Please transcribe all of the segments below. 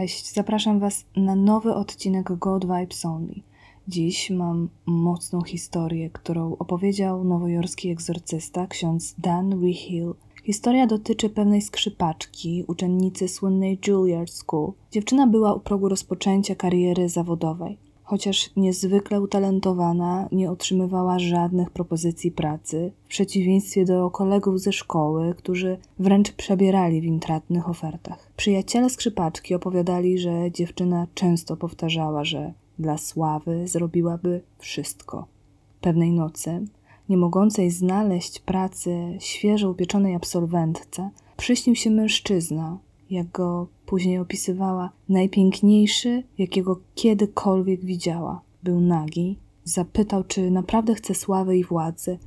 Cześć, zapraszam Was na nowy odcinek God Vibes Only. Dziś mam mocną historię, którą opowiedział nowojorski egzorcysta ksiądz Dan Rehill. Historia dotyczy pewnej skrzypaczki, uczennicy słynnej Juilliard School. Dziewczyna była u progu rozpoczęcia kariery zawodowej. Chociaż niezwykle utalentowana, nie otrzymywała żadnych propozycji pracy, w przeciwieństwie do kolegów ze szkoły, którzy wręcz przebierali w intratnych ofertach. Przyjaciele skrzypaczki opowiadali, że dziewczyna często powtarzała, że dla sławy zrobiłaby wszystko. Pewnej nocy, nie mogącej znaleźć pracy świeżo upieczonej absolwentce, przyśnił się mężczyzna, jak go później opisywała, najpiękniejszy, jakiego kiedykolwiek widziała. Był nagi. Zapytał, czy naprawdę chce sławy i władzy.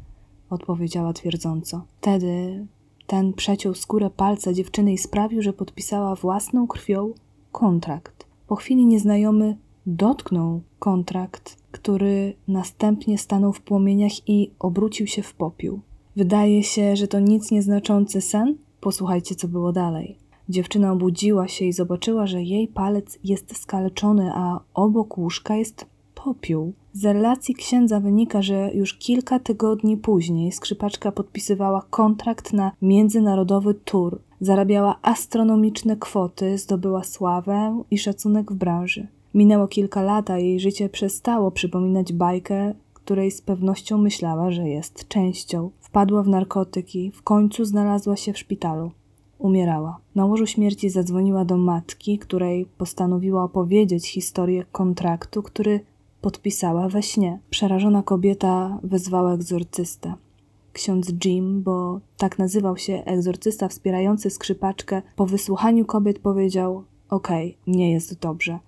Odpowiedziała twierdząco. Wtedy ten przeciął skórę palca dziewczyny i sprawił, że podpisała własną krwią kontrakt. Po chwili nieznajomy dotknął kontrakt, który następnie stanął w płomieniach i obrócił się w popiół. Wydaje się, że to nic nieznaczący sen? Posłuchajcie, co było dalej. Dziewczyna obudziła się i zobaczyła, że jej palec jest skaleczony, a obok łóżka jest popiół. Z relacji księdza wynika, że już kilka tygodni później skrzypaczka podpisywała kontrakt na międzynarodowy tour. Zarabiała astronomiczne kwoty, zdobyła sławę i szacunek w branży. Minęło kilka lat, a jej życie przestało przypominać bajkę, której z pewnością myślała, że jest częścią. Wpadła w narkotyki, w końcu znalazła się w szpitalu. Umierała. Na łożu śmierci zadzwoniła do matki, której postanowiła opowiedzieć historię kontraktu, który podpisała we śnie. Przerażona kobieta wezwała egzorcystę. Ksiądz Jim, bo tak nazywał się egzorcysta wspierający skrzypaczkę, po wysłuchaniu kobiet powiedział: Okej, okay, nie jest dobrze.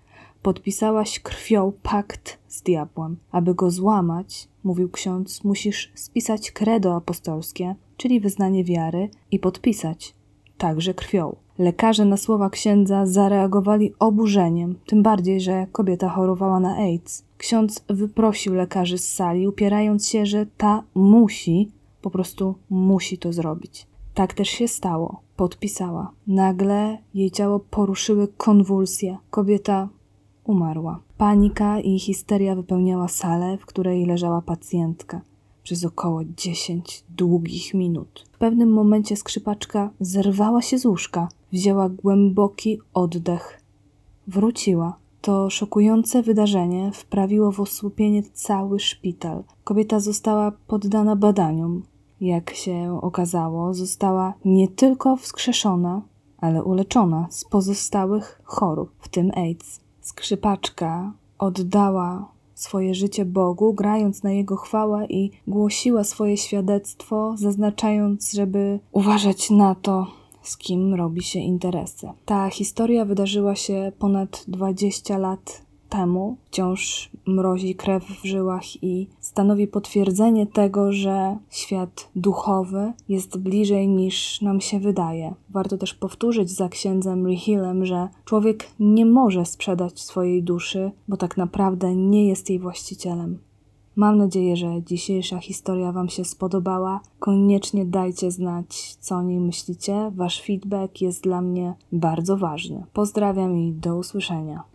Podpisałaś krwią pakt z diabłem. Aby go złamać, mówił ksiądz, musisz spisać credo apostolskie, czyli wyznanie wiary, i podpisać także krwią. Lekarze na słowa księdza zareagowali oburzeniem, tym bardziej, że kobieta chorowała na AIDS. Ksiądz wyprosił lekarzy z sali, upierając się, że ta musi, po prostu musi to zrobić. Tak też się stało. Podpisała. Nagle jej ciało poruszyły konwulsje. Kobieta umarła. Panika i histeria wypełniała salę, w której leżała pacjentka przez około dziesięć długich minut. W pewnym momencie skrzypaczka zerwała się z łóżka, wzięła głęboki oddech. Wróciła. To szokujące wydarzenie wprawiło w osłupienie cały szpital. Kobieta została poddana badaniom. Jak się okazało, została nie tylko wskrzeszona, ale uleczona z pozostałych chorób, w tym AIDS. Skrzypaczka oddała swoje życie Bogu, grając na Jego chwałę i głosiła swoje świadectwo, zaznaczając, żeby uważać na to, z kim robi się interesy. Ta historia wydarzyła się ponad 20 lat temu wciąż mrozi krew w żyłach i stanowi potwierdzenie tego, że świat duchowy jest bliżej niż nam się wydaje. Warto też powtórzyć za księdzem Rihilem, że człowiek nie może sprzedać swojej duszy, bo tak naprawdę nie jest jej właścicielem. Mam nadzieję, że dzisiejsza historia Wam się spodobała. Koniecznie dajcie znać, co o niej myślicie. Wasz feedback jest dla mnie bardzo ważny. Pozdrawiam i do usłyszenia.